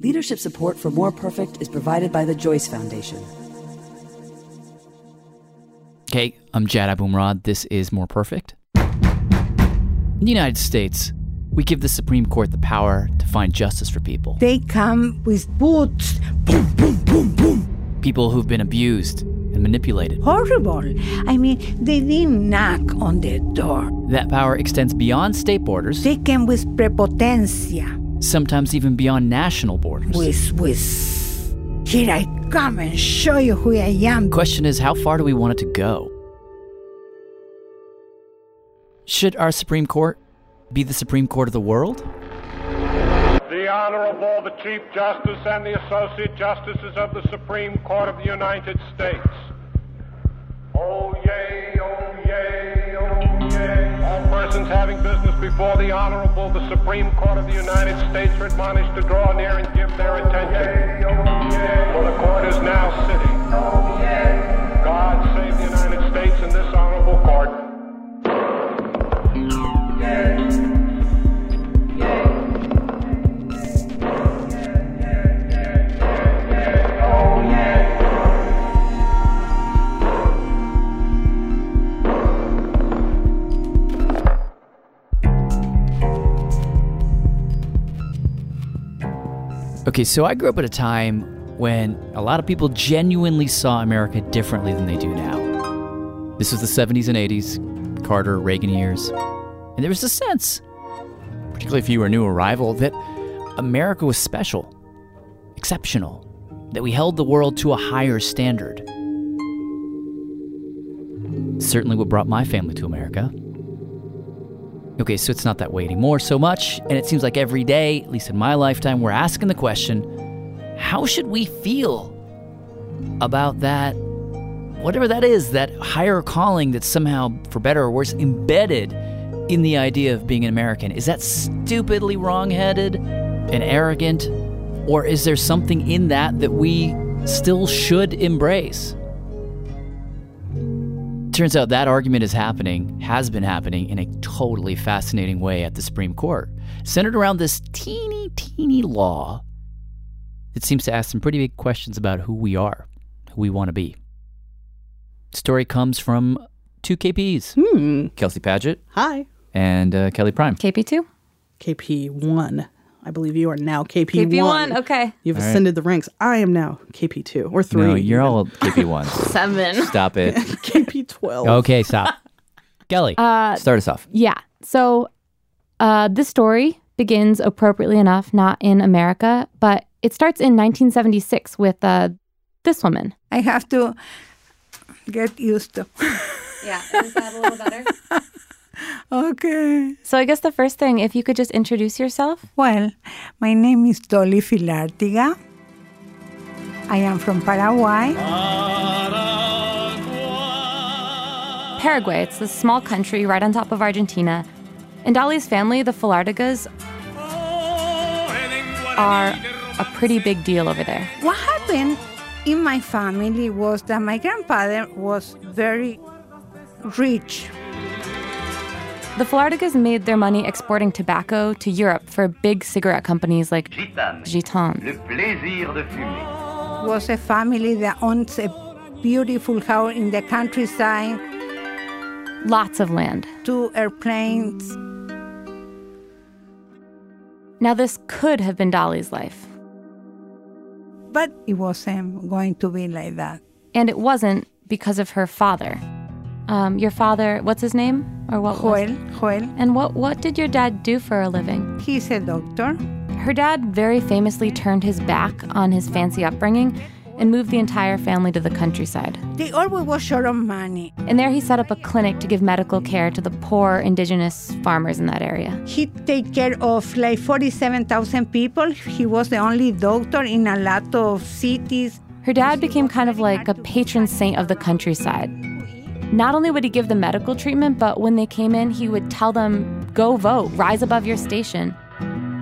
Leadership support for More Perfect is provided by the Joyce Foundation. Okay, I'm Jad Abumrad. This is More Perfect. In the United States, we give the Supreme Court the power to find justice for people. They come with boots. Boom, boom, boom, boom. People who've been abused and manipulated. Horrible. I mean, they didn't knock on their door. That power extends beyond state borders, They came with prepotencia. Sometimes even beyond national borders. With, with, here I come and show you who I am. Question is, how far do we want it to go? Should our Supreme Court be the Supreme Court of the world? The Honorable, the Chief Justice and the Associate Justices of the Supreme Court of the United States. Oh, yay, persons having business before the Honorable, the Supreme Court of the United States are admonished to draw near and give their attention. For the court is now sitting. God Okay, so I grew up at a time when a lot of people genuinely saw America differently than they do now. This was the 70s and 80s, Carter, Reagan years. And there was a sense, particularly if you were a new arrival, that America was special, exceptional, that we held the world to a higher standard. Certainly what brought my family to America. Okay, so it's not that way anymore so much, and it seems like every day, at least in my lifetime, we're asking the question how should we feel about that, whatever that is, that higher calling that's somehow, for better or worse, embedded in the idea of being an American? Is that stupidly wrong-headed and arrogant, or is there something in that that we still should embrace? Turns out that argument is happening, has been happening in a totally fascinating way at the Supreme Court, centered around this teeny, teeny law that seems to ask some pretty big questions about who we are, who we want to be. Story comes from two KPs Hmm. Kelsey Padgett Hi. and uh, Kelly Prime. KP2? KP1. I believe you are now KP1. KP1, okay. You've All right. ascended the ranks. I am now KP2 or 3. No, you're all KP1. Seven. Stop it. KP12. Okay, stop. Kelly, Uh, start us off. Yeah. So uh, this story begins appropriately enough, not in America, but it starts in 1976 with uh, this woman. I have to get used to. Yeah. Is that a little better? Okay. so I guess the first thing, if you could just introduce yourself. Well, my name is Dolly Filartiga. I am from Paraguay. Paraguay, it's this small country right on top of Argentina. And Dolly's family, the Filartigas, are a pretty big deal over there. What happened in my family was that my grandfather was very rich. The Filartigas made their money exporting tobacco to Europe for big cigarette companies like Gitanes. Le plaisir de fumer. Was a family that owns a beautiful house in the countryside, Lots of land. two airplanes. Now, this could have been Dolly's life. But it wasn't going to be like that. And it wasn't because of her father. Um, your father, what's his name? Or what? was- Joel, Joel, And what, what did your dad do for a living? he's a doctor. Her dad very famously turned his back on his fancy upbringing and moved the entire family to the countryside. They always were short of money. And there he set up a clinic to give medical care to the poor indigenous farmers in that area. He take care of like 47,000 people. He was the only doctor in a lot of cities. Her dad became kind of like a patron saint of the countryside. Not only would he give them medical treatment, but when they came in, he would tell them, go vote, rise above your station.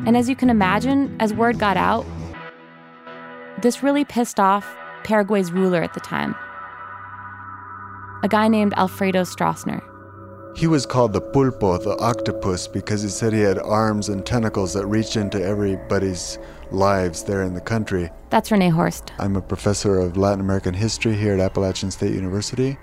And as you can imagine, as word got out, this really pissed off Paraguay's ruler at the time, a guy named Alfredo Stroessner. He was called the pulpo, the octopus, because he said he had arms and tentacles that reached into everybody's lives there in the country. That's Renee Horst. I'm a professor of Latin American history here at Appalachian State University.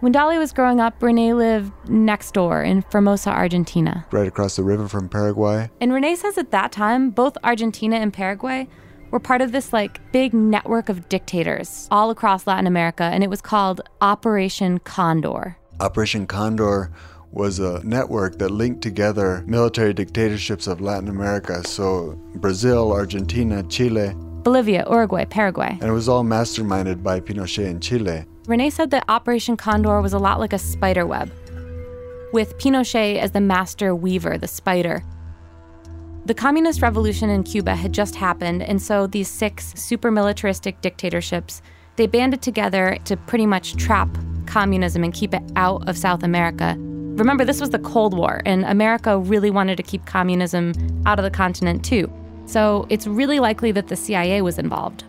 When Dolly was growing up, Renee lived next door in Formosa, Argentina. Right across the river from Paraguay. And Renee says at that time, both Argentina and Paraguay were part of this like big network of dictators all across Latin America, and it was called Operation Condor. Operation Condor was a network that linked together military dictatorships of Latin America. So Brazil, Argentina, Chile. Bolivia, Uruguay, Paraguay. And it was all masterminded by Pinochet in Chile. Renee said that Operation Condor was a lot like a spider web, with Pinochet as the master weaver, the spider. The communist revolution in Cuba had just happened, and so these six super militaristic dictatorships, they banded together to pretty much trap communism and keep it out of South America. Remember, this was the Cold War, and America really wanted to keep communism out of the continent too. So it's really likely that the CIA was involved.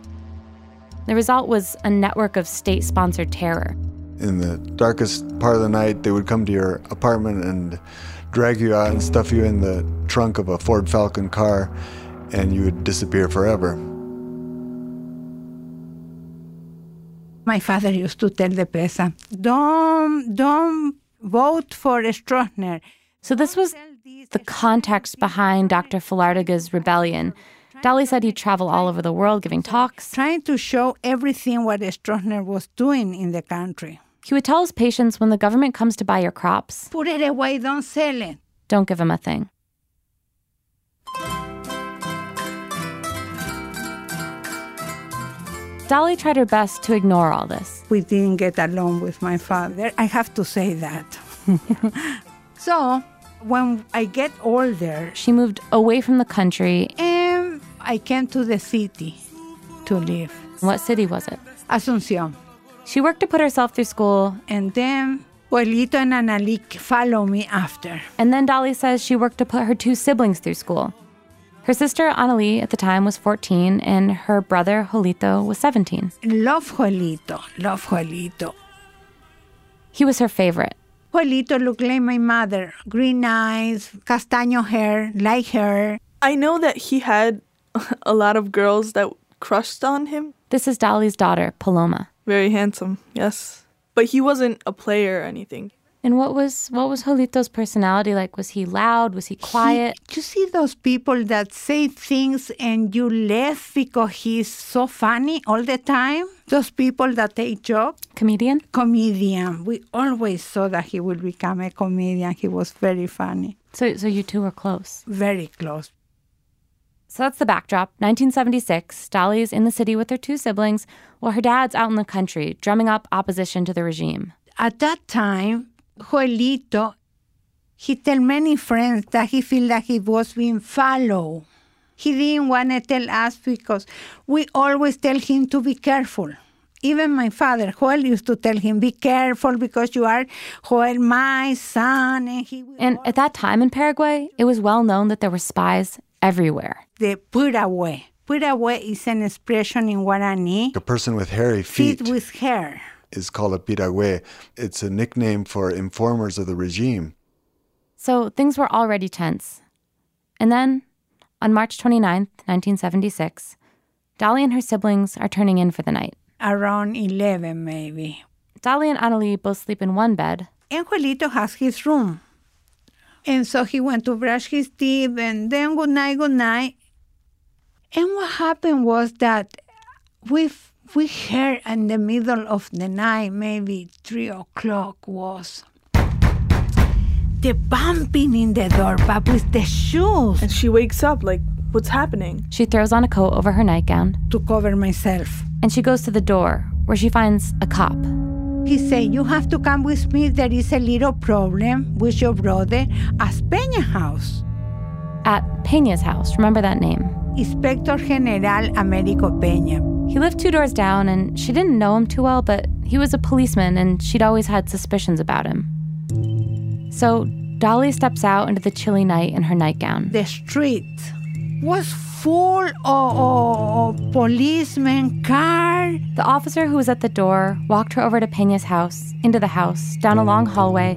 The result was a network of state sponsored terror. In the darkest part of the night, they would come to your apartment and drag you out and stuff you in the trunk of a Ford Falcon car, and you would disappear forever. My father used to tell the presa, don't, don't vote for Stroessner. So this was the context behind Dr. Filartiga's rebellion. Dolly said he'd travel all over the world giving talks. Trying to show everything what Stroessner was doing in the country. He would tell his patients when the government comes to buy your crops, Put it away, don't sell it. don't give them a thing. Dolly tried her best to ignore all this. We didn't get along with my father. I have to say that. so when I get older, She moved away from the country. and I came to the city to live. What city was it? Asunción. She worked to put herself through school, And then Joelito and Analy follow me after. and then Dolly says she worked to put her two siblings through school. Her sister Analy at the time was 14, and her brother Joelito was 17. Love Joelito, love Joelito. He was her favorite. Joelito looked like my mother. Green eyes, castaño hair, like her. I know that he had a lot of girls that crushed on him. This is Dolly's daughter, Paloma. Very handsome, yes. But he wasn't a player or anything. And what was what was Joelito's personality like? Was he loud? Was he quiet? He- you see those people that say things and you laugh because he's so funny all the time? Those people that take jokes? Comedian? Comedian. We always saw that he would become a comedian. He was very funny, So so you two were close. very close. So that's the backdrop. 1976, Dolly's in the city with her two siblings, while her dad's out in the country drumming up opposition to the regime. At that time, Joelito, he tell many friends that he feel that he was being followed. He didn't want to tell us because we always tell him to be careful. Even my father, Joel, used to tell him, be careful because you are Joel, my son. And he And at that time in Paraguay, it was well known that there were spies everywhere. the put away. Put away is an expression in Guarani. A person with hairy feet Feet with hair. is called a piragüe. It's a nickname for informers of the regime. So things were already tense. And then, on March 29th, 1976, Dolly and her siblings are turning in for the night. Around 11, maybe. Dolly and Analy both sleep in one bed, And Joelito has his room. And so he went to brush his teeth and then good night, good night. And what happened was that we we heard in the middle of the night, maybe three o'clock was the bumping in the door, but with the shoes And she wakes up like, what's happening? She throws on a coat over her nightgown to cover myself. and she goes to the door where she finds a cop. He said, You have to come with me. There is a little problem with your brother at Peña house. At Peña's house, remember that name. Inspector General Americo Peña. He lived two doors down and she didn't know him too well, but he was a policeman and she'd always had suspicions about him. So Dolly steps out into the chilly night in her nightgown. The street was full of, of, policemen, car. The officer who was at the door walked her over to Peña's house, into the house, down a long hallway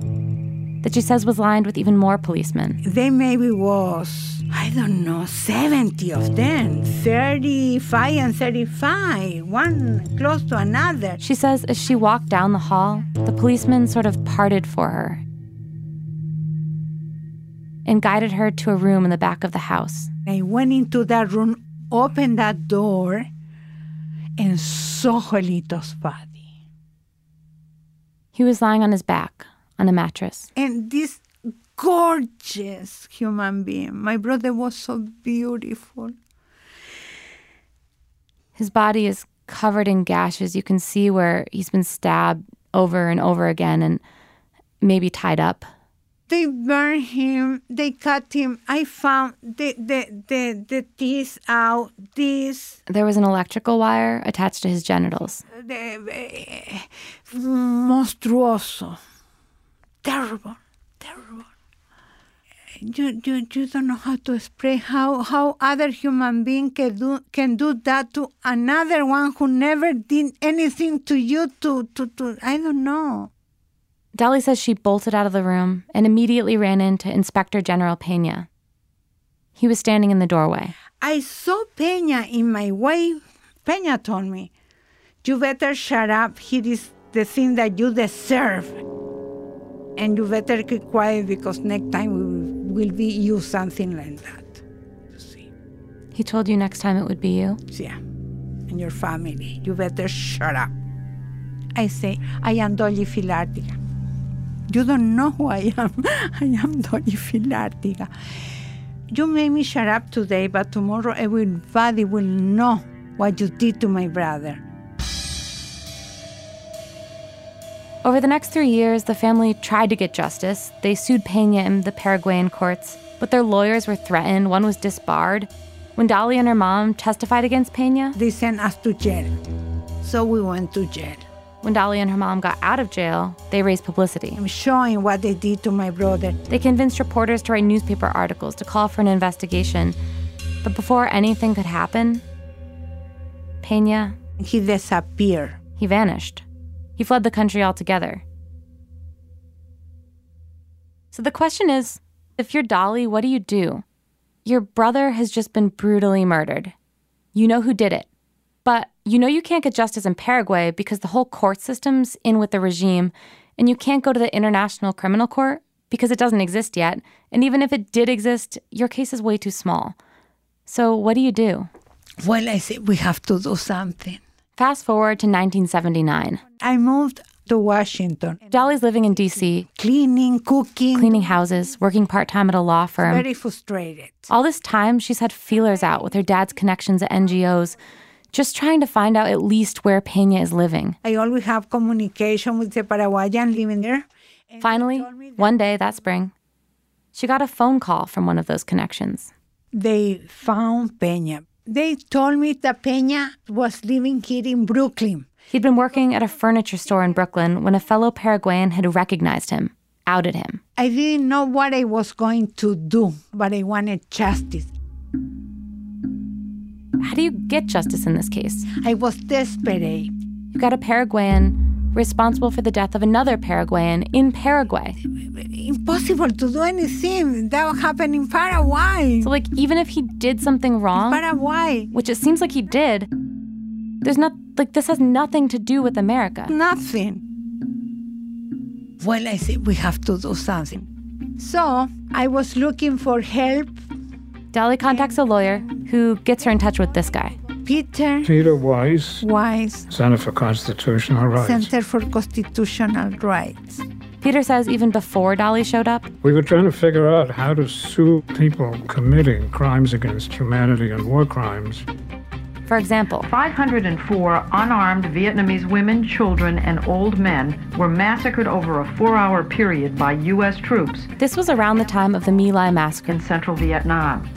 that she says was lined with even more policemen. They maybe was I don't know, 70 of them, 35 and 35, one close to another. She says as she walked down the hall, the policemen sort of parted for her and guided her to a room in the back of the house. I went into that room, opened that door, and saw Joelito's body. He was lying on his back on a mattress. And this gorgeous human being, my brother was so beautiful. His body is covered in gashes. You can see where he's been stabbed over and over again and maybe tied up. They burned him, they cut him. I found the, the, the, the teeth out, this, There was an electrical wire attached to his genitals. the, eh, monstruoso. Terrible, terrible. You, you, you don't know how to explain how, how other human being can do, can do that to another one who never did anything to you to, to, to I don't know. Dolly says she bolted out of the room and immediately ran into Inspector General Pena. He was standing in the doorway. I saw Peña in my way. Peña told me, You better shut up. It is the thing that you deserve. And you better keep quiet because next time we will, will be you something like that. You see? He told you next time it would be you. Yeah. And your family. You better shut up. I say, I am Dolly Filartiga. You don't know who I am. I am Dolly Filartiga. You made me shut up today, but tomorrow everybody will know what you did to my brother. Over the next three years, the family tried to get justice. They sued Pena in the Paraguayan courts, but their lawyers were threatened. One was disbarred. When Dolly and her mom testified against Pena, They sent us to jail. So we went to jail. When Dolly and her mom got out of jail, they raised publicity. I'm showing what they did to my brother. They convinced reporters to write newspaper articles to call for an investigation. But before anything could happen, Pena, He disappeared. he vanished. He fled the country altogether. So the question is if you're Dolly, what do you do? Your brother has just been brutally murdered. You know who did it. But you know you can't get justice in Paraguay because the whole court system's in with the regime, and you can't go to the International Criminal Court because it doesn't exist yet. And even if it did exist, your case is way too small. So what do you do? Well, I said, we have to do something. Fast forward to 1979. I moved to Washington, Dolly's living in DC, cleaning, cooking, cleaning houses, working part time at a law firm. very frustrated. All this time, she's had feelers out with her dad's connections at NGOs, just trying to find out at least where Pena is living. I always have communication with the Paraguayan living there. Finally, told me that one day that spring, she got a phone call from one of those connections. They found Peña. They told me that Peña was living here in Brooklyn. He'd been working at a furniture store in Brooklyn when a fellow Paraguayan had recognized him, outed him. I didn't know what I was going to do, but I wanted justice. How do you get justice in this case? I was desperate. You got a Paraguayan responsible for the death of another Paraguayan in Paraguay. Impossible to do anything. That happened in Paraguay. So, like, even if he did something wrong, Paraguay. which it seems like he did, there's not, like, this has nothing to do with America. Nothing. Well, I said, we have to do something. So I was looking for help. Dolly contacts a lawyer who gets her in touch with this guy. Peter Peter Weiss, Wise, Center for Constitutional Rights. Center for Constitutional Rights. Peter says even before Dolly showed up, We were trying to figure out how to sue people committing crimes against humanity and war crimes. for example, 504 unarmed Vietnamese women, children, and old men were massacred over a four hour period by U.S. troops this was around the time of the My Lai massacre. in central Vietnam.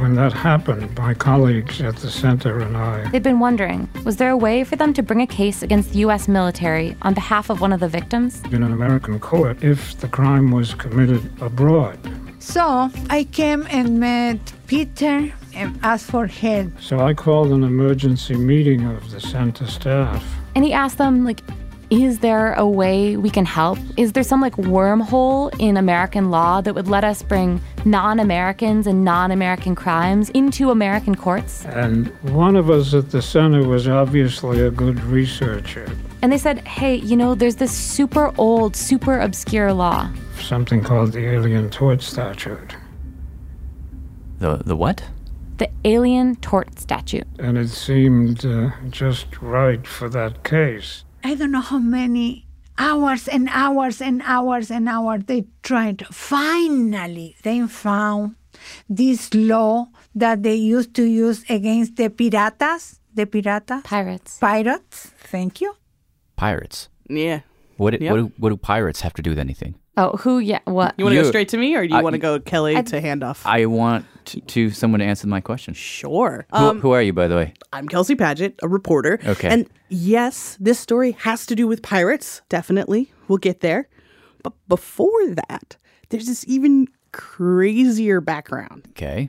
When that happened, my colleagues at the center and I They'd been wondering was there a way for them to bring a case against the U.S. military on behalf of one of the victims? in an American court if the crime was committed abroad. So I came and met Peter and asked for help. So I called an emergency meeting of the center staff. And he asked them, like, is there a way we can help? Is there some like wormhole in American law that would let us bring non Americans and non American crimes into American courts? And one of us at the center was obviously a good researcher. And they said, hey, you know, there's this super old, super obscure law. Something called the Alien Tort Statute. The the what? The Alien Tort Statute. And it seemed uh, just right for that case. I don't know how many hours and hours and hours and hours they tried. Finally, they found this law that they used to use against the piratas. The pirata? Pirates. Pirates. Thank you. Pirates. Yeah. What, Yep. what, do, what do pirates have to do with anything? Oh, who? Yeah, what? You want to go You- straight to me, or do you I- want to go Kelly I- to handoff? I want to, to someone to answer my question. sure. Who, Um, who are you, by the way? I'm Kelsey Padgett, a reporter. Okay. And yes, this story has to do with pirates. Definitely. We'll get there. But before that, there's this even crazier background. Okay.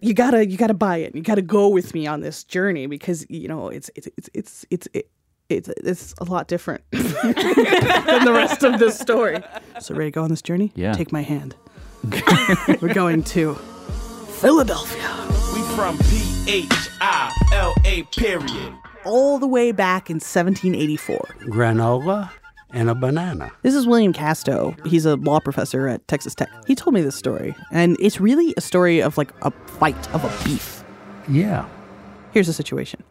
You gotta, you gotta buy it. You gotta go with me on this journey because you know it's, it's, it's, it's, it's, it, it's, it's a lot different than the rest of this story. So ready to go on this journey? Yeah. Take my hand. We're going to Philadelphia. We from P H I L A period. all the way back in 1784. granola and a banana. This is William Casto. He's a law professor at Texas Tech. He told me this story, and it's really a story of like a fight of a beef. Yeah. Here's the situation.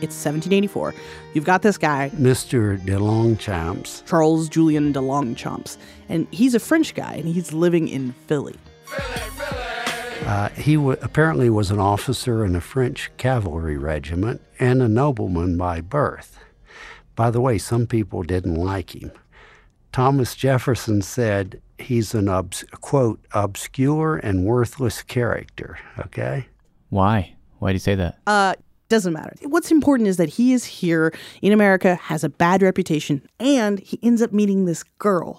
It's 1784. You've got this guy, Mr. De Longchamps, Charles Julian de Longchamps, and he's a French guy, and he's living in Philly. Uh, he wa apparently was an officer in a French cavalry regiment and a nobleman by birth. By the way, some people didn't like him. Thomas Jefferson said he's an obs- quote obscure and worthless character. Okay. Why? Why do you say that? Uh, doesn't matter. What's important is that he is here in America, has a bad reputation, and he ends up meeting this girl.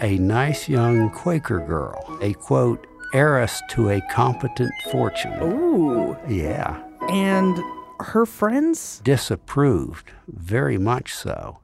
a nice young Quaker girl, a quote, heiress to a competent fortune. Ooh. Yeah. And her friends? Disapproved, very much so.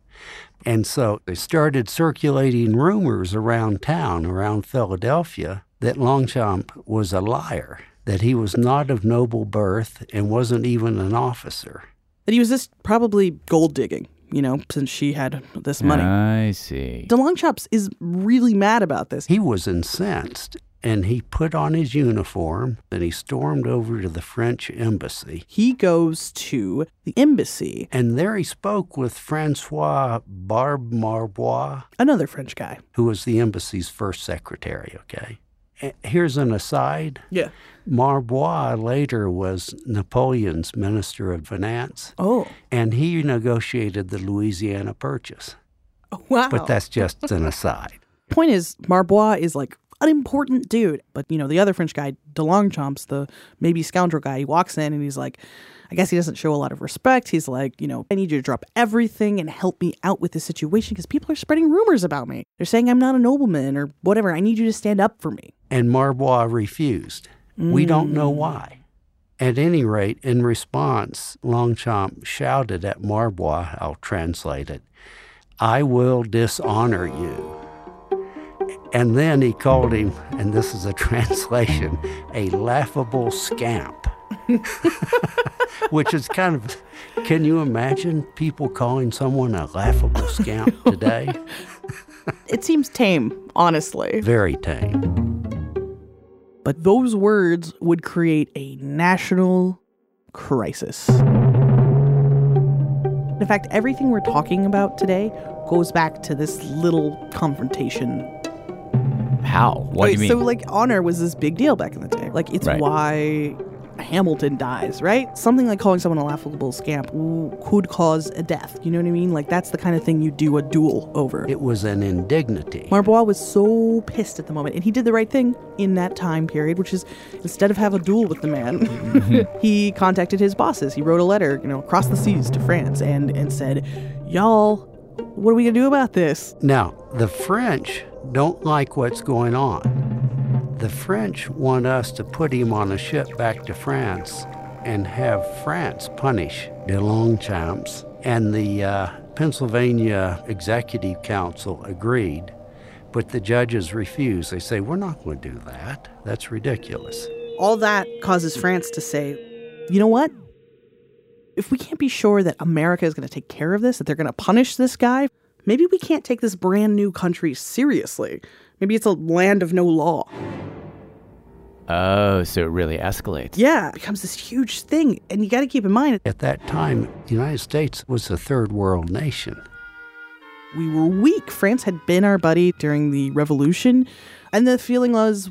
And so they started circulating rumors around town, around Philadelphia, that Longchamp was a liar, that he was not of noble birth and wasn't even an officer. That he was just probably gold digging, you know, since she had this money. I see. DeLongchamps is really mad about this. He was incensed and he put on his uniform and he stormed over to the French embassy. He goes to the embassy, And there he spoke with Francois Barbe Marbois, another French guy. who was the embassy's first secretary, okay? Eh, Here's an aside. Yeah. Marbois later was Napoleon's minister of finance, Oh. and he negotiated the Louisiana Purchase. Wow. But that's just an aside. Point is, Marbois is like an important dude. But, you know, the other French guy, DeLongchamps, the maybe scoundrel guy, he walks in and he's like, I guess he doesn't show a lot of respect. He's like, you know, I need you to drop everything and help me out with this situation because people are spreading rumors about me. They're saying I'm not a nobleman or whatever. I need you to stand up for me. And Marbois refused. We don't know mm. why. At any rate, in response, Longchamp shouted at Marbois, I'll translate it, I will dishonor you. And then he called him, and this is a translation, a laughable scamp. Which is kind of, can you imagine people calling someone a laughable scamp today? It seems tame, honestly. Very tame. But those words would create a national crisis. In fact, everything we're talking about today goes back to this little confrontation. How? What do you Wait, mean? So, like, honor was this big deal back in the day. Like, it's Right. why Hamilton dies, right? Something like calling someone a laughable scamp could cause a death. You know what I mean? Like, that's the kind of thing you do a duel over. It was an indignity. Marbois was so pissed at the moment, and he did the right thing in that time period, which is instead of have a duel with the man, he contacted his bosses. He wrote a letter, you know, across the seas to France, and and said, "Y'all, what are we gonna do about this?" Now, the French don't like what's going on. The French want us to put him on a ship back to France and have France punish de Longchamps and the uh, Pennsylvania Executive Council agreed, but the judges refused. They say, We're not going to do that. That's ridiculous. All that causes France to say, you know what? If we can't be sure that America is going to take care of this, that they're going to punish this guy, maybe we can't take this brand new country seriously. Maybe it's a land of no law. Oh, so it really escalates. Yeah, it becomes this huge thing. And you got to keep in mind, At that time, the United States was a third world nation. we were weak. France had been our buddy during the revolution. And the feeling was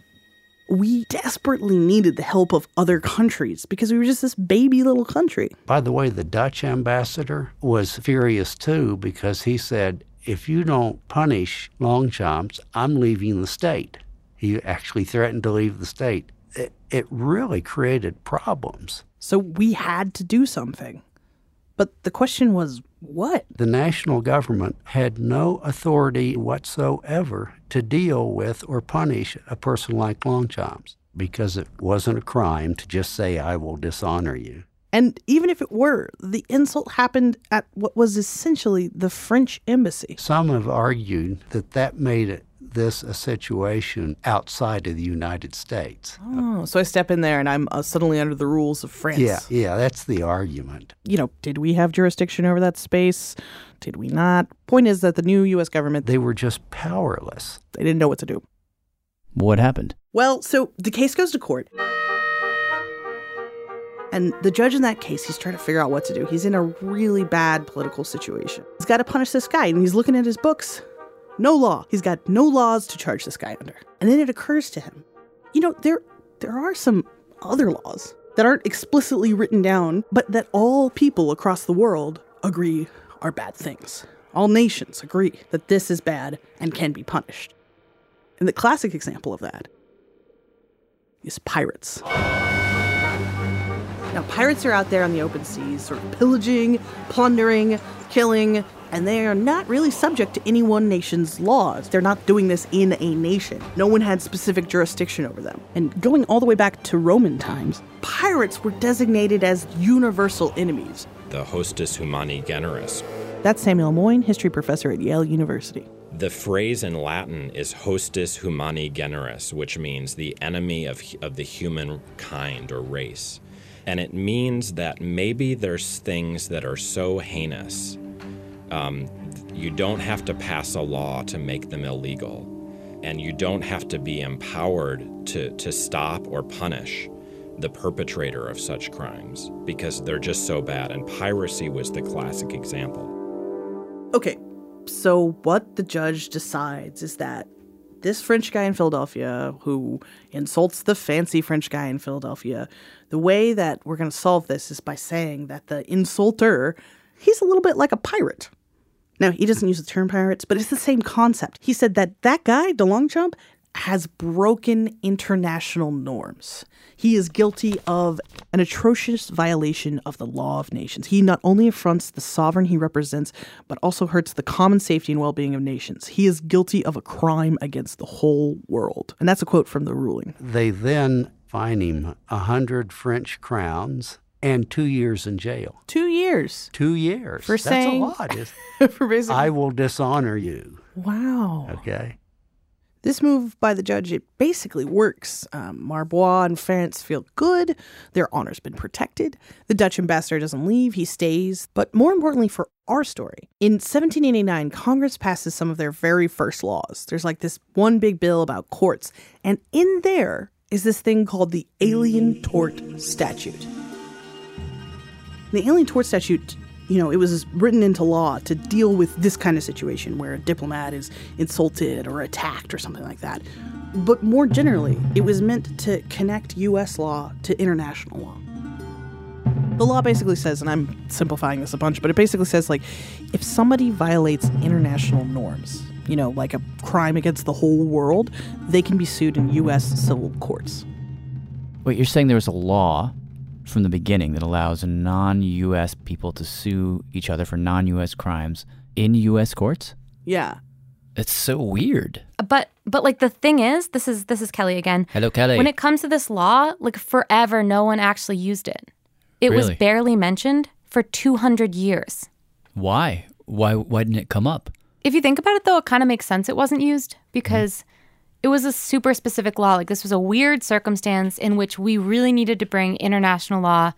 we desperately needed the help of other countries because we were just this baby little country. By the way, the Dutch ambassador was furious too because he said, if you don't punish Longchamps, I'm leaving the state. He actually threatened to leave the state. It, it really created problems. So we had to do something. But the question was what? The national government had no authority whatsoever to deal with or punish a person like Longchamps because it wasn't a crime to just say, I will dishonor you. And even if it were, the insult happened at what was essentially the French embassy. Some have argued that that made it, this a situation outside of the United States. Oh, so I step in there and I'm uh, suddenly under the rules of France. Yeah, yeah, that's the argument. You know, did we have jurisdiction over that space? Did we not? Point is that the new US government, They were just powerless. they didn't know what to do. What happened? Well, so the case goes to court. And the judge in that case, he's trying to figure out what to do. He's in a really bad political situation. He's got to punish this guy, and he's looking at his books. No law. He's got no laws to charge this guy under. And then it occurs to him, you know, there there are some other laws that aren't explicitly written down, but that all people across the world agree are bad things. All nations agree that this is bad and can be punished. And the classic example of that is pirates. Now, pirates are out there on the open seas, sort of pillaging, plundering, killing, and they are not really subject to any one nation's laws. They're not doing this in a nation. No one had specific jurisdiction over them. And going all the way back to Roman times, pirates were designated as universal enemies. the hostis humani generis. That's Samuel Moyn, history professor at Yale University. The phrase in Latin is hostis humani generis, which means the enemy of, of the human kind or race. And it means that maybe there's things that are so heinous, um, you don't have to pass a law to make them illegal. And you don't have to be empowered to, to stop or punish the perpetrator of such crimes because they're just so bad. And piracy was the classic example. Okay, so what the judge decides is that this French guy in Philadelphia who insults the fancy French guy in Philadelphia, the way that we're going to solve this is by saying that the insulter, he's a little bit like a pirate. Now, he doesn't use the term pirates, but it's the same concept. He said that that guy, DeLongchamp, has broken international norms. He is guilty of an atrocious violation of the law of nations. He not only affronts the sovereign he represents, but also hurts the common safety and well being of nations. He is guilty of a crime against the whole world. And that's a quote from the ruling. They then fine him a hundred French crowns and two years in jail. Two years Two years. for That's saying. a lot. is- for basically. I will dishonor you. wow. Okay. This move by the judge, it basically works. Um, Marbois and France feel good. Their honor's been protected. The Dutch ambassador doesn't leave, he stays. But more importantly for our story, in 1789, Congress passes some of their very first laws. There's like this one big bill about courts. And in there is this thing called the Alien Tort Statute. The Alien Tort Statute, you know, it was written into law to deal with this kind of situation where a diplomat is insulted or attacked or something like that. But more generally, it was meant to connect US law to international law. The law basically says, and I'm simplifying this a bunch, but it basically says like if somebody violates international norms, you know, like a crime against the whole world, they can be sued in US civil courts. Wait, you're saying there was a law from the beginning that allows non US people to sue each other for non US crimes in US courts? Yeah. It's so weird. But but like the thing is, this is this is Kelly again. Hello, Kelly. When it comes to this law, like forever no one actually used it. It was barely mentioned for 200 years. Why? why why didn't it come up? If you think about it, though, it kind of makes sense it wasn't used because it was a super specific law. Like, this was a weird circumstance in which we really needed to bring international law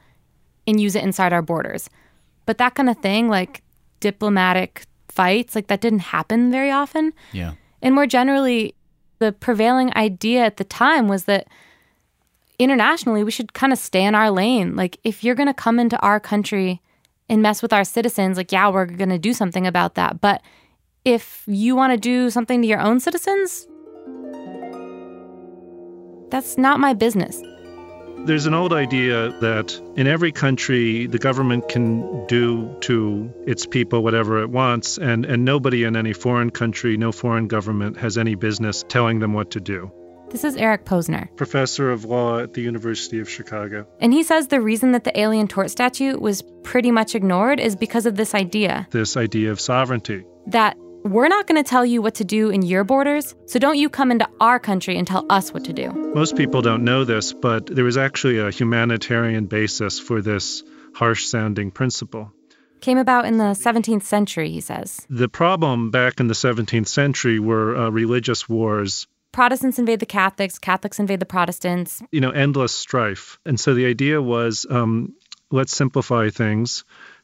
and use it inside our borders. But that kind of thing, like diplomatic fights, like that didn't happen very often. Yeah. And more generally, the prevailing idea at the time was that internationally we should kind of stay in our lane. Like, if you're going to come into our country and mess with our citizens, like, yeah, we're going to do something about that. But if you want to do something to your own citizens, that's not my business. There's an old idea that in every country, the government can do to its people whatever it wants, and, and nobody in any foreign country, no foreign government, has any business telling them what to do. This is Eric Posner. Professor of law at the University of Chicago. And he says the reason that the Alien Tort Statute was pretty much ignored is because of this idea This idea of sovereignty. that we're not going to tell you what to do in your borders, so don't you come into our country and tell us what to do. Most people don't know this, but there was actually a humanitarian basis for this harsh sounding principle. Came about in the 17th century, he says. The problem back in the 17th century were uh, religious wars, Protestants invade the Catholics, Catholics invade the Protestants. you know, endless strife. And so the idea was um, let's simplify things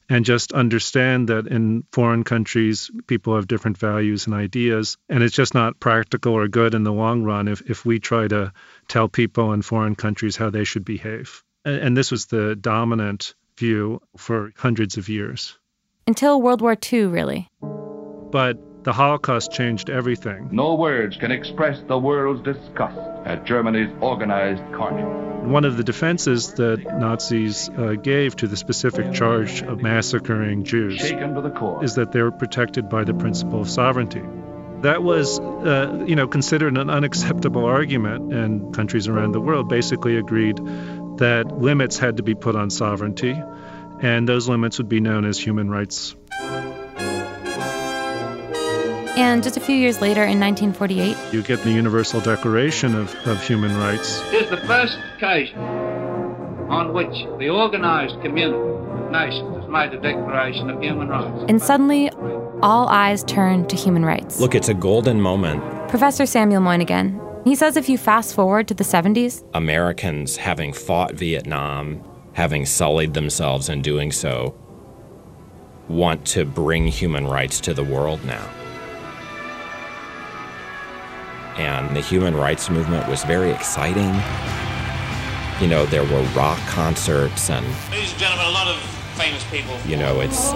and just understand that in foreign countries, people have different values and ideas. And it's just not practical or good in the long run if, if we try to tell people in foreign countries how they should behave. And, and this was the dominant view for hundreds of years. Until World War II, really. But the Holocaust changed everything. No words can express the world's disgust at Germany's organized carnage. One of the defenses that Nazis uh, gave to the specific charge of massacring Jews Shaken to the core. is that they were protected by the principle of sovereignty. That was, uh, you know, considered an unacceptable argument, and countries around the world basically agreed that limits had to be put on sovereignty, and those limits would be known as human rights. And just a few years later, in 1948, You get the Universal Declaration of, of Human Rights. It is the first occasion on which the organized community of nations has made a declaration of human rights. and suddenly all eyes turn to human rights. Look, it's a golden moment. Professor Samuel Moynihan, he says if you fast forward to the 70s, Americans, having fought Vietnam, having sullied themselves in doing so, want to bring human rights to the world now. And the human rights movement was very exciting. You know, there were rock concerts, and, Ladies and gentlemen, a lot of famous people. you know, it's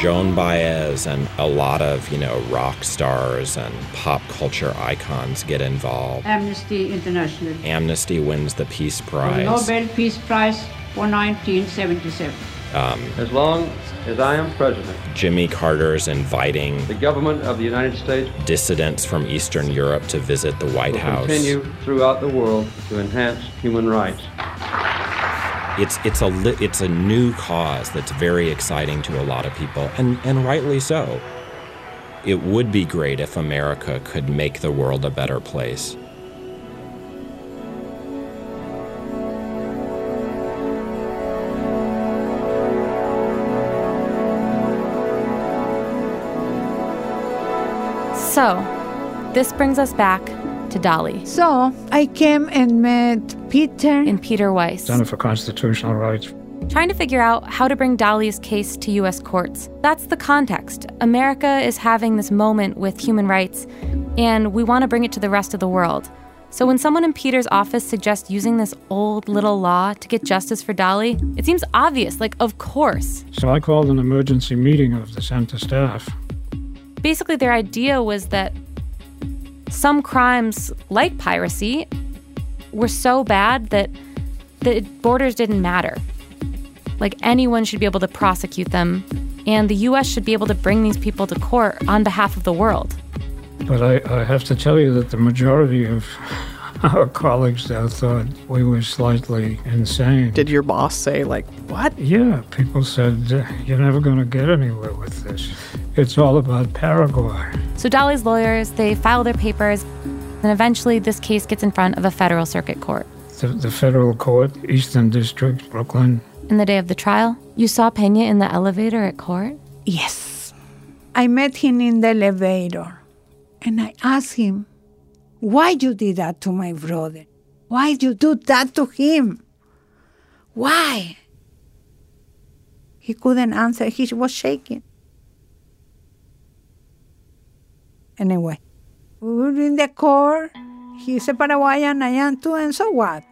Joan Baez and a lot of, you know, rock stars and pop culture icons get involved. Amnesty International. Amnesty wins the Peace The Prize. Nobel Peace Prize for 1977. Um, As long as I am president, Jimmy Carter's inviting the government of the United States dissidents from Eastern Europe to visit the White House. continue throughout the world to enhance human rights. It's it's a li- it's a new cause that's very exciting to a lot of people, and and rightly so. It would be great if America could make the world a better place. So this brings us back to Dolly So I came and met Peter. and Peter Weiss, Center for Constitutional Rights. trying to figure out how to bring Dolly's case to U.S. courts. That's the context. America is having this moment with human rights, and we want to bring it to the rest of the world. So when someone in Peter's office suggests using this old little law to get justice for Dolly, it seems obvious, like, of course. So I called an emergency meeting of the center staff. Basically, their idea was that some crimes, like piracy, were so bad that the borders didn't matter. Like anyone should be able to prosecute them, and the US should be able to bring these people to court on behalf of the world. But I, I have to tell you that the majority of our colleagues there thought we were slightly insane. Did your boss say, like, what? Yeah, people said, "Uh, you're never going to get anywhere with this. It's all about Paraguay. So Dolly's lawyers, they file their papers, and eventually this case gets in front of a federal circuit court. The, the federal court, Eastern District, Brooklyn. In the day of the trial, you saw Pena in the elevator at court? Yes. I met him in the elevator and I asked him, Why you did that to my brother? Why you do that to him? Why? He couldn't answer. He was shaking. Anyway, we were in the court. He's a Paraguayan, I am too, and so what?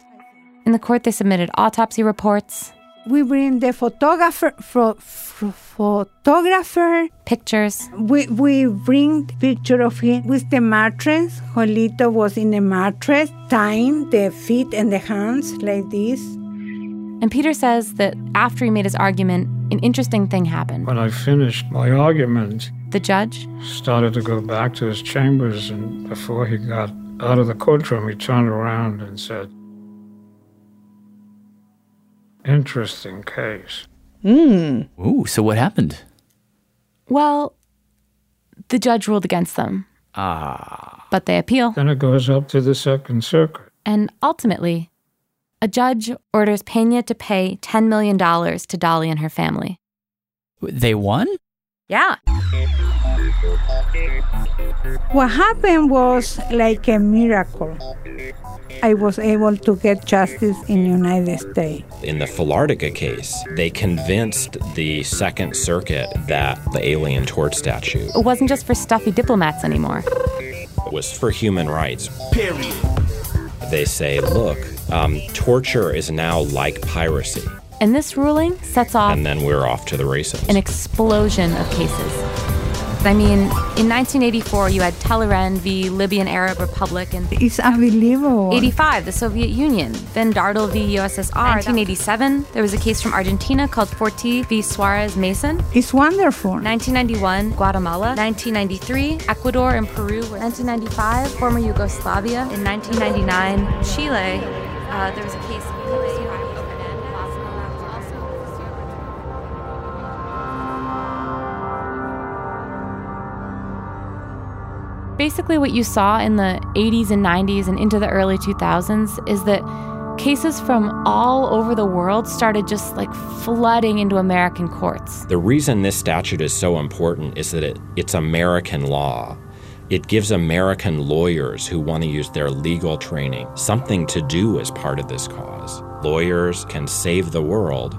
In the court, they submitted autopsy reports, We bring the photographer, pho- pho- photographer. pictures. We, we bring picture of him with the mattress. Joelito was in the mattress, tying the feet and the hands like this. And Peter says that after he made his argument, an interesting thing happened. When I finished my argument, The judge started to go back to his chambers, and before he got out of the courtroom, he turned around and said, Interesting case. Mm. Ooh, so what happened? Well, the judge ruled against them, Ah. but they appeal. Then it goes up to the Second Circuit. And ultimately, a judge orders Pena to pay $10 million to Dolly and her family. They won? Yeah. What happened was like a miracle. I was able to get justice in the United States. In the Filartiga case, they convinced the Second Circuit that the Alien Tort Statute It wasn't just for stuffy diplomats anymore. It was for human rights. Period. They say, look, um, torture is now like piracy. And this ruling sets off And then we're off to the races. an explosion of cases. I mean, in 1984, you had Tel-Oren v. Libyan Arab Republic, and It's unbelievable. 85, the Soviet Union. Then Dardel v. USSR. 1987, there was a case from Argentina called Forti v. Suarez Mason. It's wonderful. 1991, Guatemala. 1993, Ecuador and Peru. 1995, former Yugoslavia. In 1999, Chile. Uh, there was a case. Basically, what you saw in the 80s and 90s and into the early 2000s is that cases from all over the world started just like flooding into American courts. The reason this statute is so important is that it, it's American law. It gives American lawyers who want to use their legal training something to do as part of this cause. Lawyers can save the world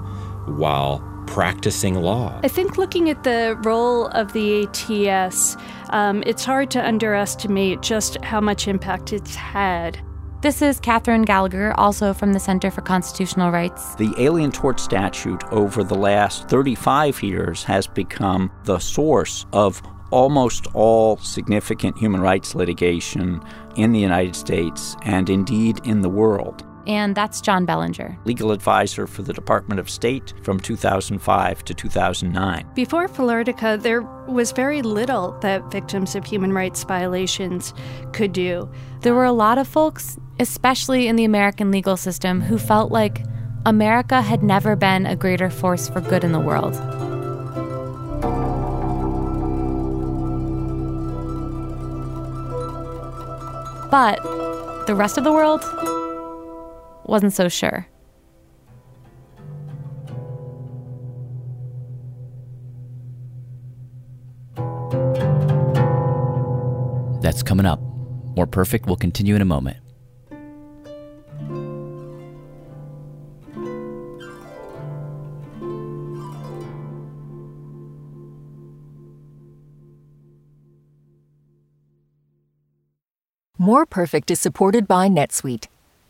while practicing law. I think looking at the role of the ATS, um, it's hard to underestimate just how much impact it's had. This is Catherine Gallagher, also from the Center for Constitutional Rights. The Alien Tort Statute over the last 35 years has become the source of almost all significant human rights litigation in the United States and indeed in the world. And that's John Bellinger. Legal advisor for the Department of State from 2005 to 2009. Before Filartiga, there was very little that victims of human rights violations could do. There were a lot of folks, especially in the American legal system, who felt like America had never been a greater force for good in the world. But the rest of the world wasn't so sure. That's coming up. More Perfect will continue in a moment. More Perfect is supported by NetSuite.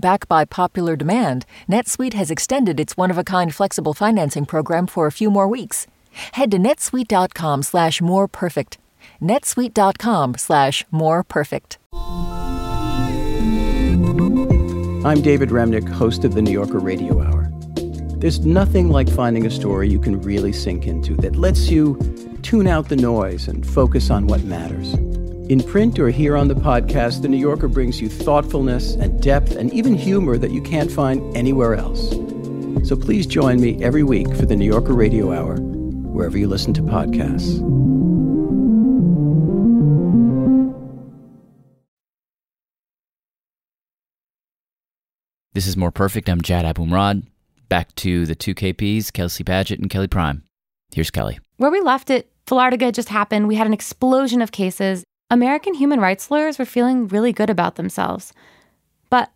Backed by popular demand, NetSuite has extended its one-of-a-kind flexible financing program for a few more weeks. Head to netsuite.com slash more perfect. netsuite.com slash more perfect. I'm David Remnick, host of the New Yorker Radio Hour. There's nothing like finding a story you can really sink into that lets you tune out the noise and focus on what matters. In print or here on the podcast, The New Yorker brings you thoughtfulness and depth and even humor that you can't find anywhere else. So please join me every week for The New Yorker Radio Hour, wherever you listen to podcasts. This is More Perfect. I'm Jad Abumrad. Back to the two KPs, Kelsey Padgett and Kelly Prime. Here's Kelly. Where we left it, Filartiga just happened. We had an explosion of cases. American human rights lawyers were feeling really good about themselves. But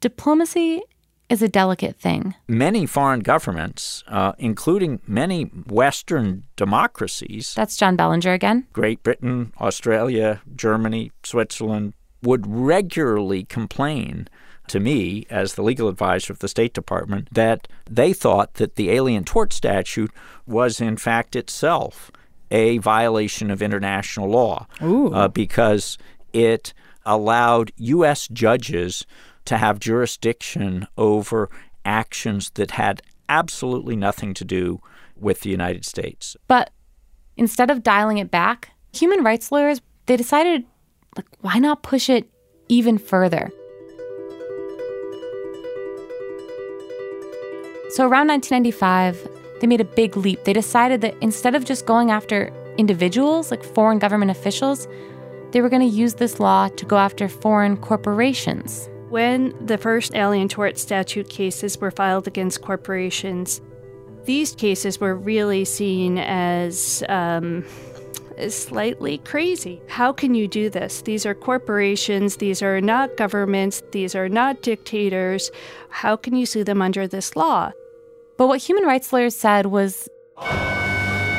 diplomacy is a delicate thing. Many foreign governments, uh, including many Western democracies, That's John Bellinger again. Great Britain, Australia, Germany, Switzerland, would regularly complain to me as the legal advisor of the State Department that they thought that the Alien Tort Statute was, in fact, itself a violation of international law uh, because it allowed U.S. judges to have jurisdiction over actions that had absolutely nothing to do with the United States. But instead of dialing it back, human rights lawyers, they decided, like, why not push it even further? So around 1995, they made a big leap. They decided that instead of just going after individuals, like foreign government officials, they were going to use this law to go after foreign corporations. When the first Alien Tort Statute cases were filed against corporations, these cases were really seen as um, slightly crazy. How can you do this? These are corporations, these are not governments, these are not dictators. How can you sue them under this law? But what human rights lawyers said was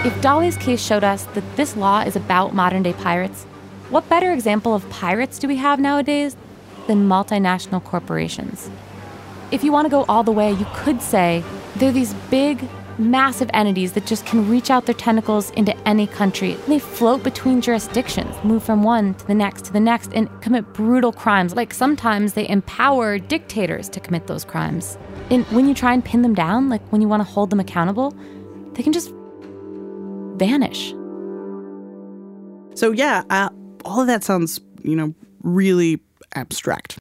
if Dolly's case showed us that this law is about modern day pirates, what better example of pirates do we have nowadays than multinational corporations? If you want to go all the way, you could say they're these big, massive entities that just can reach out their tentacles into any country. They float between jurisdictions, move from one to the next to the next, and commit brutal crimes. Like sometimes they empower dictators to commit those crimes. And when you try and pin them down, like when you want to hold them accountable, they can just vanish. So yeah, uh, all of that sounds, you know, really abstract.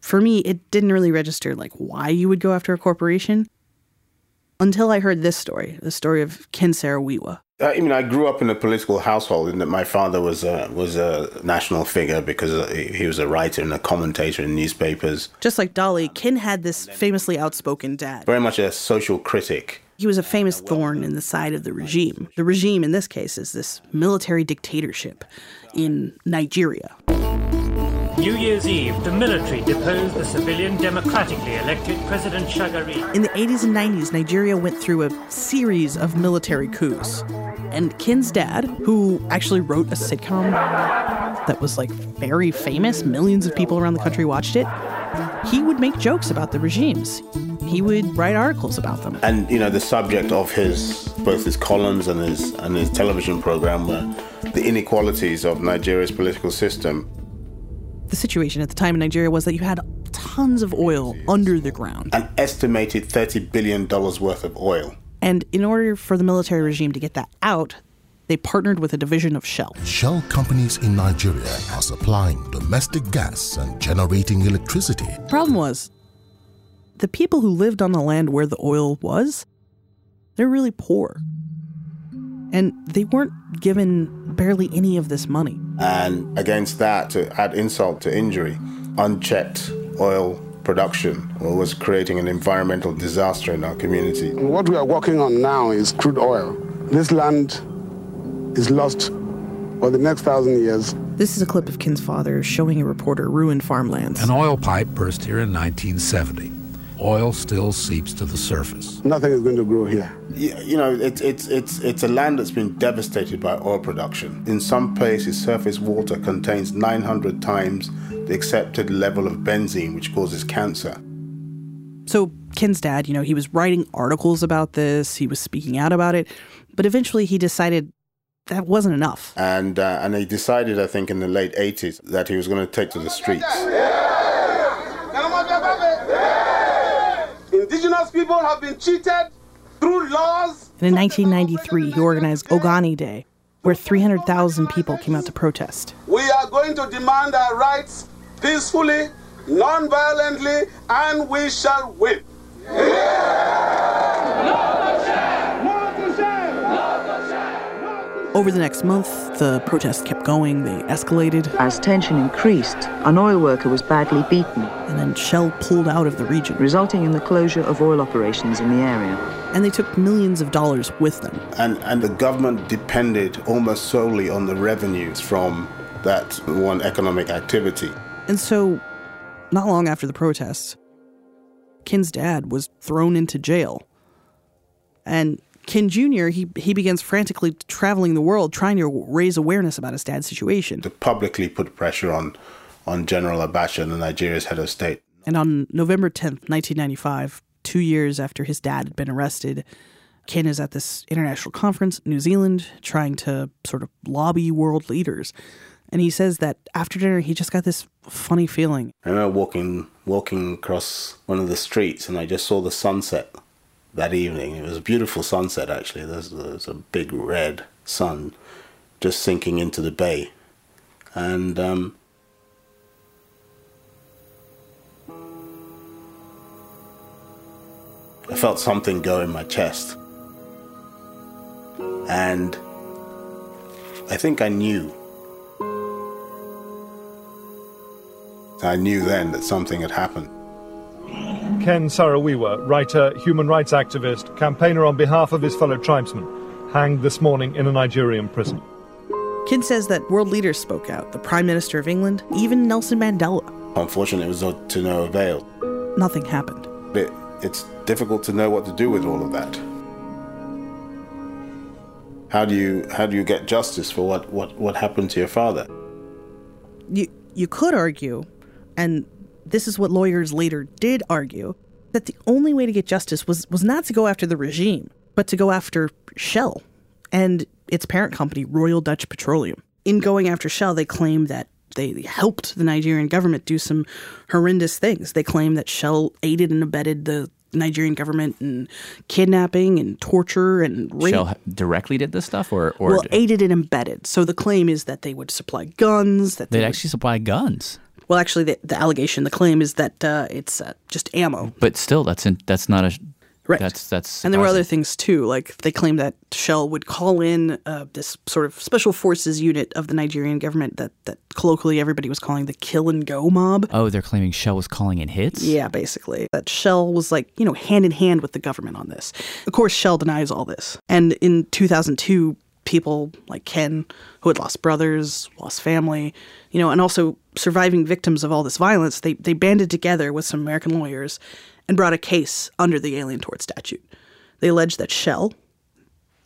For me, it didn't really register like why you would go after a corporation until I heard this story, the story of Ken Saro-Wiwa. I mean, I grew up in a political household in that my father was a, was a national figure because uh, he was a writer and a commentator in newspapers. Just like Dolly, Ken had this famously outspoken dad. Very much a social critic. He was a famous thorn in the side of the regime. The regime, in this case, is this military dictatorship in Nigeria. New Year's Eve, the military deposed the civilian democratically elected President Shagari. In the 80s and 90s, Nigeria went through a series of military coups. And Ken's dad, who actually wrote a sitcom that was like very famous, millions of people around the country watched it, he would make jokes about the regimes. He would write articles about them. And you know, the subject of his both his columns and his and his television program were the inequalities of Nigeria's political system. The situation at the time in Nigeria was that you had tons of oil under the ground. An estimated $30 billion worth of oil. And in order for the military regime to get that out, they partnered with a division of Shell. Shell companies in Nigeria are supplying domestic gas and generating electricity. Problem was, the people who lived on the land where the oil was, they're really poor. And they weren't given barely any of this money. And against that, to add insult to injury, unchecked oil production was creating an environmental disaster in our community. What we are working on now is crude oil. This land is lost for the next thousand years. This is a clip of Ken's father showing a reporter ruined farmlands. An oil pipe burst here in 1970. Oil still seeps to the surface. Nothing is going to grow here. You know, it's it's it's it's a land that's been devastated by oil production. In some places, surface water contains 900 times the accepted level of benzene, which causes cancer. So Ken's dad, you know, he was writing articles about this, he was speaking out about it, but eventually he decided that wasn't enough. And uh, and he decided, I think, in the late 80s, that he was going to take to the streets. Indigenous people have been cheated through laws. And in 1993, he organized Ogoni Day, where 300,000 people came out to protest. We are going to demand our rights peacefully, non-violently, and we shall win. Over the next month, the protests kept going, they escalated. As tension increased, an oil worker was badly beaten. And then Shell pulled out of the region, resulting in the closure of oil operations in the area. And they took millions of dollars with them. And, and the government depended almost solely on the revenues from that one economic activity. And so, not long after the protests, Ken's dad was thrown into jail. And Ken Jr., he, he begins frantically traveling the world trying to raise awareness about his dad's situation. To publicly put pressure on, on General Abacha, the Nigeria's head of state. And on November 10th, 1995, two years after his dad had been arrested, Ken is at this international conference in New Zealand trying to sort of lobby world leaders. And he says that after dinner, he just got this funny feeling. I remember walking, walking across one of the streets and I just saw the sunset that evening. It was a beautiful sunset, actually. There's, there's a big red sun just sinking into the bay. And um, I felt something go in my chest. And I think I knew. I knew then that something had happened. Ken Saro-Wiwa, writer, human rights activist, campaigner on behalf of his fellow tribesmen, hanged this morning in a Nigerian prison. Ken says that world leaders spoke out, the Prime Minister of England, even Nelson Mandela. Unfortunately, it was to no avail. Nothing happened. It, it's difficult to know what to do with all of that. How do you how do you get justice for what, what, what happened to your father? You you could argue, and this is what lawyers later did argue, that the only way to get justice was, was not to go after the regime, but to go after Shell and its parent company, Royal Dutch Petroleum. In going after Shell, they claim that they helped the Nigerian government do some horrendous things. They claim that Shell aided and abetted the Nigerian government and kidnapping and torture and rape. Shell directly did this stuff, or or well, aided and abetted. So the claim is that they would supply guns. That they'd they would, actually supply guns. Well, actually, the, the allegation, the claim is that uh, it's uh, just ammo. But still, that's in, that's not a right. That's that's. And there were other things too. Like they claim that Shell would call in uh, this sort of special forces unit of the Nigerian government that that colloquially everybody was calling the kill and go mob. Oh, they're claiming Shell was calling in hits. Yeah, basically that Shell was like you know hand in hand with the government on this. Of course, Shell denies all this. And in 2002 people like Ken, who had lost brothers, lost family, you know, and also surviving victims of all this violence, they, they banded together with some American lawyers and brought a case under the Alien Tort Statute. They alleged that Shell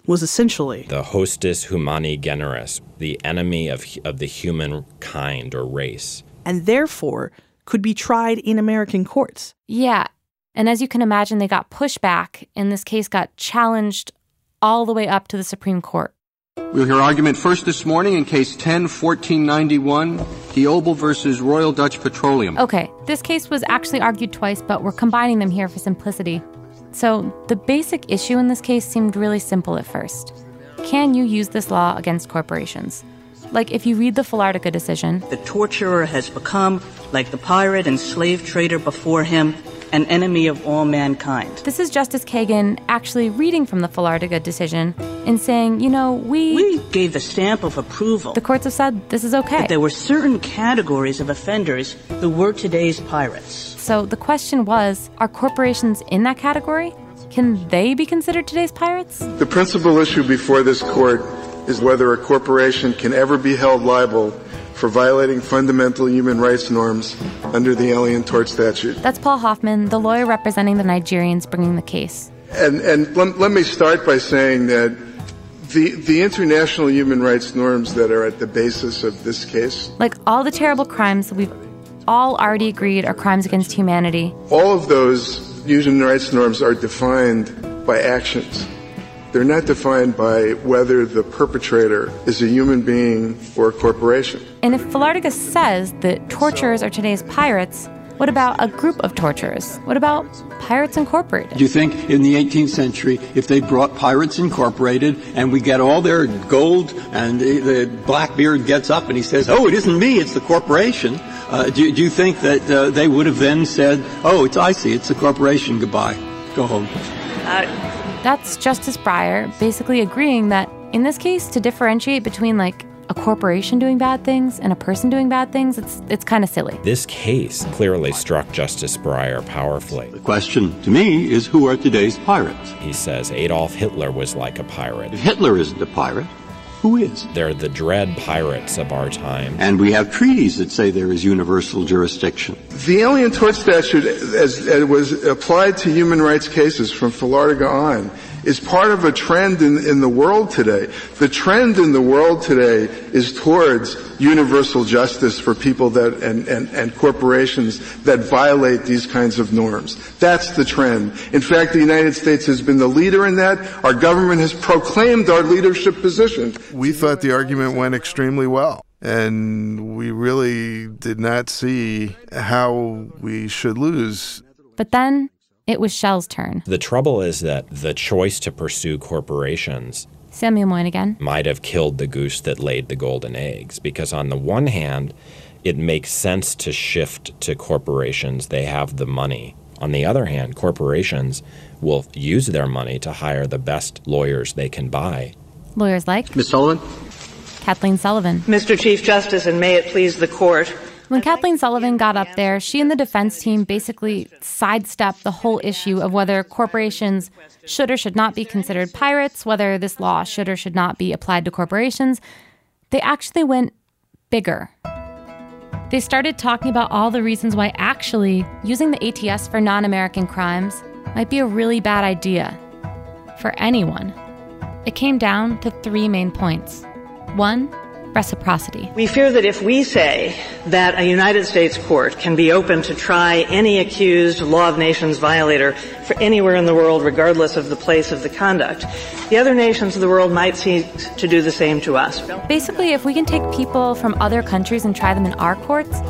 was essentially the hostis humani generis, the enemy of, of the human kind or race. And therefore could be tried in American courts. Yeah. And as you can imagine, they got pushback, and this case got challenged all the way up to the Supreme Court. We'll hear argument first this morning in case 10 1491, Kiobel versus Royal Dutch Petroleum. Okay, this case was actually argued twice, but we're combining them here for simplicity. So, the basic issue in this case seemed really simple at first. Can you use this law against corporations? Like if you read the Filartiga decision, the torturer has become, like the pirate and slave trader before him, an enemy of all mankind. This is Justice Kagan actually reading from the Filartiga decision and saying, you know, we. We gave the stamp of approval. The courts have said this is okay. But there were certain categories of offenders who were today's pirates. So the question was are corporations in that category? Can they be considered today's pirates? The principal issue before this court is whether a corporation can ever be held liable for violating fundamental human rights norms under the Alien Tort Statute. That's Paul Hoffman, the lawyer representing the Nigerians bringing the case. And, and let, let me start by saying that the, the international human rights norms that are at the basis of this case, Like all the terrible crimes that we've all already agreed are crimes against humanity, all of those human rights norms are defined by actions. They're not defined by whether the perpetrator is a human being or a corporation. And if Filartiga says that torturers are today's pirates, what about a group of torturers? What about Pirates Incorporated? Do you think in the 18th century, if they brought Pirates Incorporated and we get all their gold and the, the Blackbeard gets up and he says, oh, it isn't me, it's the corporation, uh, do, do, you think that uh, they would have then said, oh, it's icy, it's the corporation, goodbye, go home? Uh, That's Justice Breyer basically agreeing that in this case, to differentiate between like a corporation doing bad things and a person doing bad things, it's it's kind of silly. This case clearly struck Justice Breyer powerfully. The question to me is who are today's pirates? He says Adolf Hitler was like a pirate. If Hitler isn't a pirate, who is? They're the dread pirates of our time. And we have treaties that say there is universal jurisdiction. The Alien Tort Statute, as, as was applied to human rights cases from Filartiga on, is part of a trend in, in the world today. The trend in the world today is towards universal justice for people that and, and, and corporations that violate these kinds of norms. That's the trend. In fact, the United States has been the leader in that. Our government has proclaimed our leadership position. We thought the argument went extremely well. And we really did not see how we should lose. But then it was Shell's turn. The trouble is that the choice to pursue corporations Samuel Moyn might have killed the goose that laid the golden eggs because on the one hand it makes sense to shift to corporations they have the money on the other hand corporations will use their money to hire the best lawyers they can buy lawyers like Ms. Sullivan Kathleen Sullivan Mr. Chief Justice and may it please the court when Kathleen Sullivan got up there, she and the defense team basically sidestepped the whole issue of whether corporations should or should not be considered pirates, whether this law should or should not be applied to corporations. They actually went bigger. They started talking about all the reasons why actually using the ATS for non American crimes might be a really bad idea for anyone. It came down to three main points. One, reciprocity. We fear that if we say that a United States court can be open to try any accused law of nations violator for anywhere in the world, regardless of the place of the conduct, the other nations of the world might seek to do the same to us. Basically, if we can take people from other countries and try them in our courts,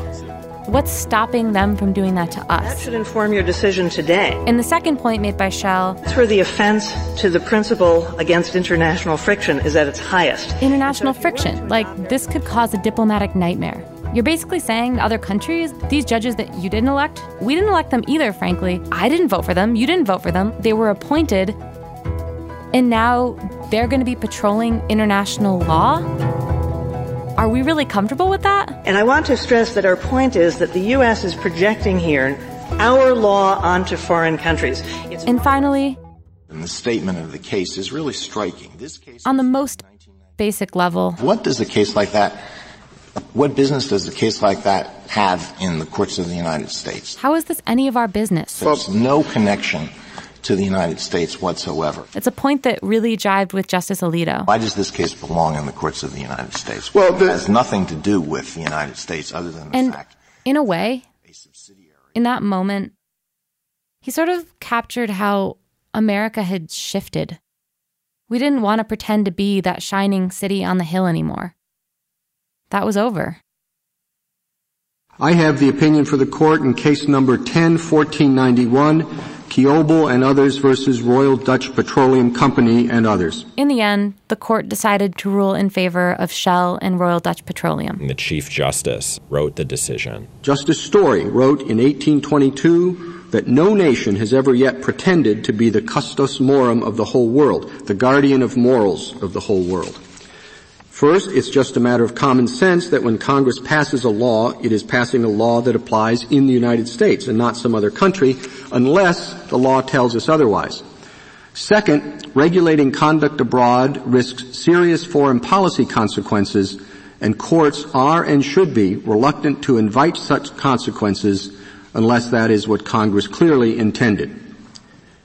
What's stopping them from doing that to us? That should inform your decision today. And the second point made by Shell. That's where the offense to the principle against international friction is at its highest. International friction. Like, this could cause a diplomatic nightmare. You're basically saying to other countries, these judges that you didn't elect, we didn't elect them either, frankly. I didn't vote for them. You didn't vote for them. They were appointed. And now they're going to be patrolling international law? Are we really comfortable with that? And I want to stress that our point is that the U.S. is projecting here our law onto foreign countries. It's and finally, and the statement of the case is really striking. This case on the most basic level. What does a case like that what business does a case like that have in the courts of the United States? How is this any of our business? There's no connection to the United States whatsoever. It's a point that really jived with Justice Alito. Why does this case belong in the courts of the United States? Well, the, it has nothing to do with the United States other than the and fact. In a way, a in that moment, he sort of captured how America had shifted. We didn't want to pretend to be that shining city on the hill anymore. That was over. I have the opinion for the court in case number 10 1491 Kiobel and others versus Royal Dutch Petroleum Company and others. In the end, the court decided to rule in favor of Shell and Royal Dutch Petroleum. The Chief Justice wrote the decision. Justice Story wrote in 1822 that no nation has ever yet pretended to be the custos morum of the whole world, the guardian of morals of the whole world. First, it's just a matter of common sense that when Congress passes a law, it is passing a law that applies in the United States and not some other country, unless the law tells us otherwise. Second, regulating conduct abroad risks serious foreign policy consequences and courts are and should be reluctant to invite such consequences unless that is what Congress clearly intended. Now, we see no reason to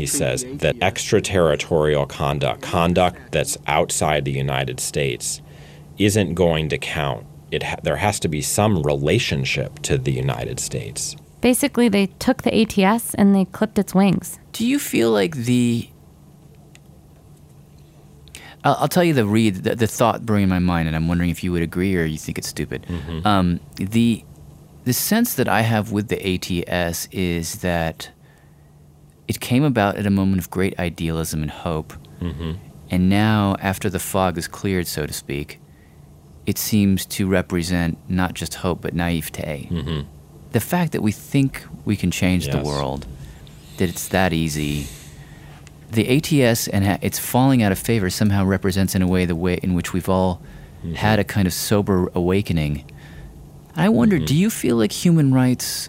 He says that extraterritorial conduct, conduct that's outside the United States, isn't going to count. It ha- there has to be some relationship to the United States. Basically, they took the ATS and they clipped its wings. Do you feel like the I'll, I'll tell you the read, the, the thought brewing in my mind, and I'm wondering if you would agree or you think it's stupid. Um, the the sense that I have with the ATS is that it came about at a moment of great idealism and hope, Mhm. and now, after the fog is cleared, so to speak, it seems to represent not just hope but naivete. Mhm. The fact that we think we can change the world, that it's that easy. The ATS and ha- its falling out of favor somehow represents, in a way, the way in which we've all had a kind of sober awakening. I wonder, do you feel like human rights,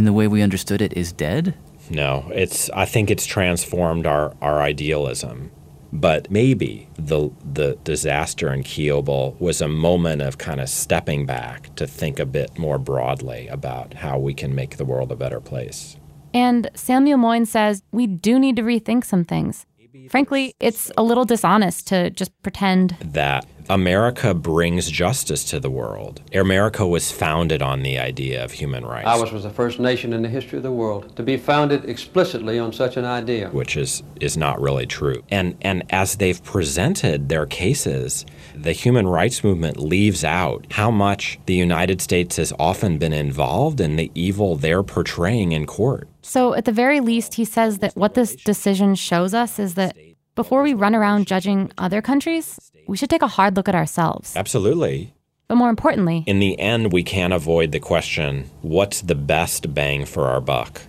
in the way we understood it, is dead? No, it's. I think it's transformed our, our idealism. But maybe the the disaster in Kiobel was a moment of kind of stepping back to think a bit more broadly about how we can make the world a better place. And Samuel Moyn says we do need to rethink some things. Frankly, it's a little dishonest to just pretend. That America brings justice to the world. America was founded on the idea of human rights. Ours was the first nation in the history of the world to be founded explicitly on such an idea. which is is not really true. And and as they've presented their cases, the human rights movement leaves out how much the United States has often been involved in the evil they're portraying in court. So, at the very least, he says that what this decision shows us is that before we run around judging other countries, we should take a hard look at ourselves. Absolutely. But more importantly, In the end, we can't avoid the question, what's the best bang for our buck?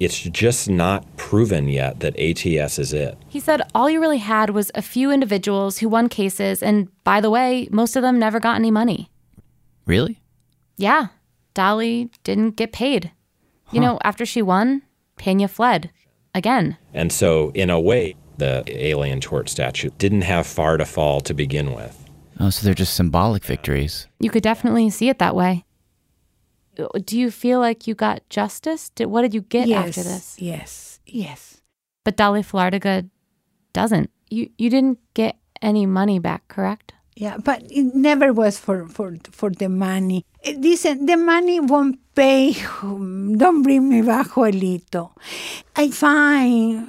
It's just not proven yet that ATS is it. he said all you really had was a few individuals who won cases, and by the way, most of them never got any money. Really? Yeah, Dolly didn't get paid. You know, after she won, Pena fled. Again. And so, in a way, the Alien Tort Statute didn't have far to fall to begin with. Oh, so they're just symbolic victories. You could definitely see it that way. Do you feel like you got justice? Did, what did you get after this? Yes, yes. But Dolly Filartiga doesn't. You you didn't get any money back, correct? Yeah, but it never was for for for the money. Eh, Listen, the money won't pay. Don't bring me back Joelito. I find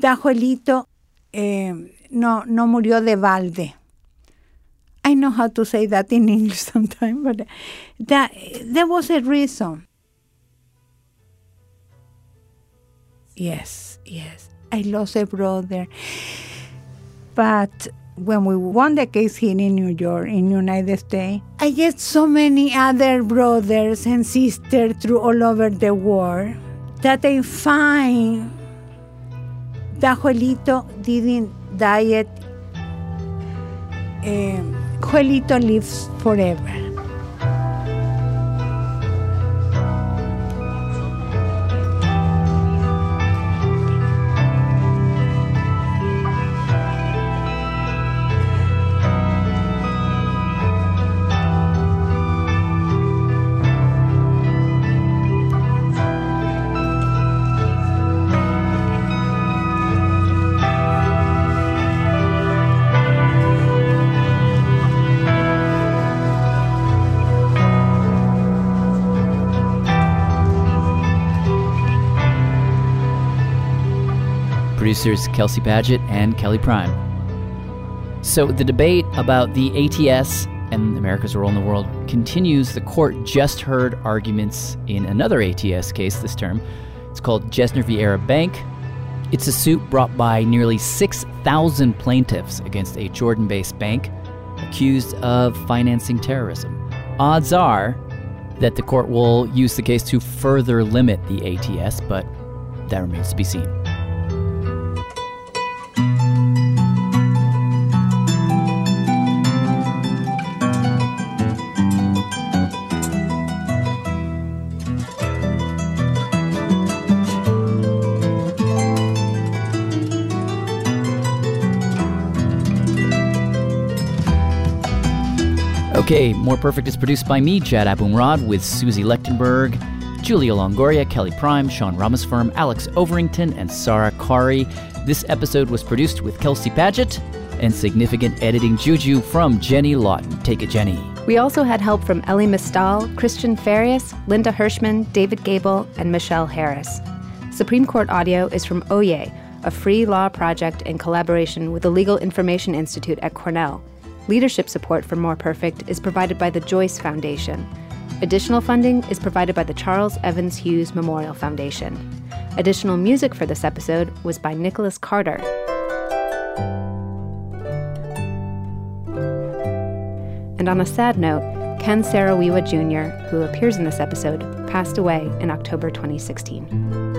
that Joelito eh, no no murió de balde. I know how to say that in English sometimes, but that there was a reason. Yes, yes. I lost a brother. But when we won the case here in New York, in United States, I get so many other brothers and sisters through all over the world that I find that Joelito didn't die. Um, Joelito lives forever. Producers Kelsey Padgett and Kelly Prime. So the debate about the ATS and America's role in the world continues. The court just heard arguments in another ATS case this term. It's called Jesner v. Arab Bank. It's a suit brought by nearly 6,000 plaintiffs against a Jordan based bank accused of financing terrorism. Odds are that the court will use the case to further limit the ATS, but that remains to be seen. Okay, More Perfect is produced by me, Jad Abumrad, with Susie Lechtenberg, Julia Longoria, Kelly Prime, Sean Rameswaram, Alex Overington, and Sarah Qari. This episode was produced with Kelsey Padgett and significant editing juju from Jenny Lawton. Take it, Jenny. We also had help from Elie Mystal, Christian Farias, Linda Hirschman, David Gable, and Michelle Harris. Supreme Court audio is from Oyez, a free law project in collaboration with the Legal Information Institute at Cornell. Leadership support for More Perfect is provided by the Joyce Foundation. Additional funding is provided by the Charles Evans Hughes Memorial Foundation. Additional music for this episode was by Nicholas Carter. And on a sad note, Ken Saro-Wiwa Jr., who appears in this episode, passed away in October 2016.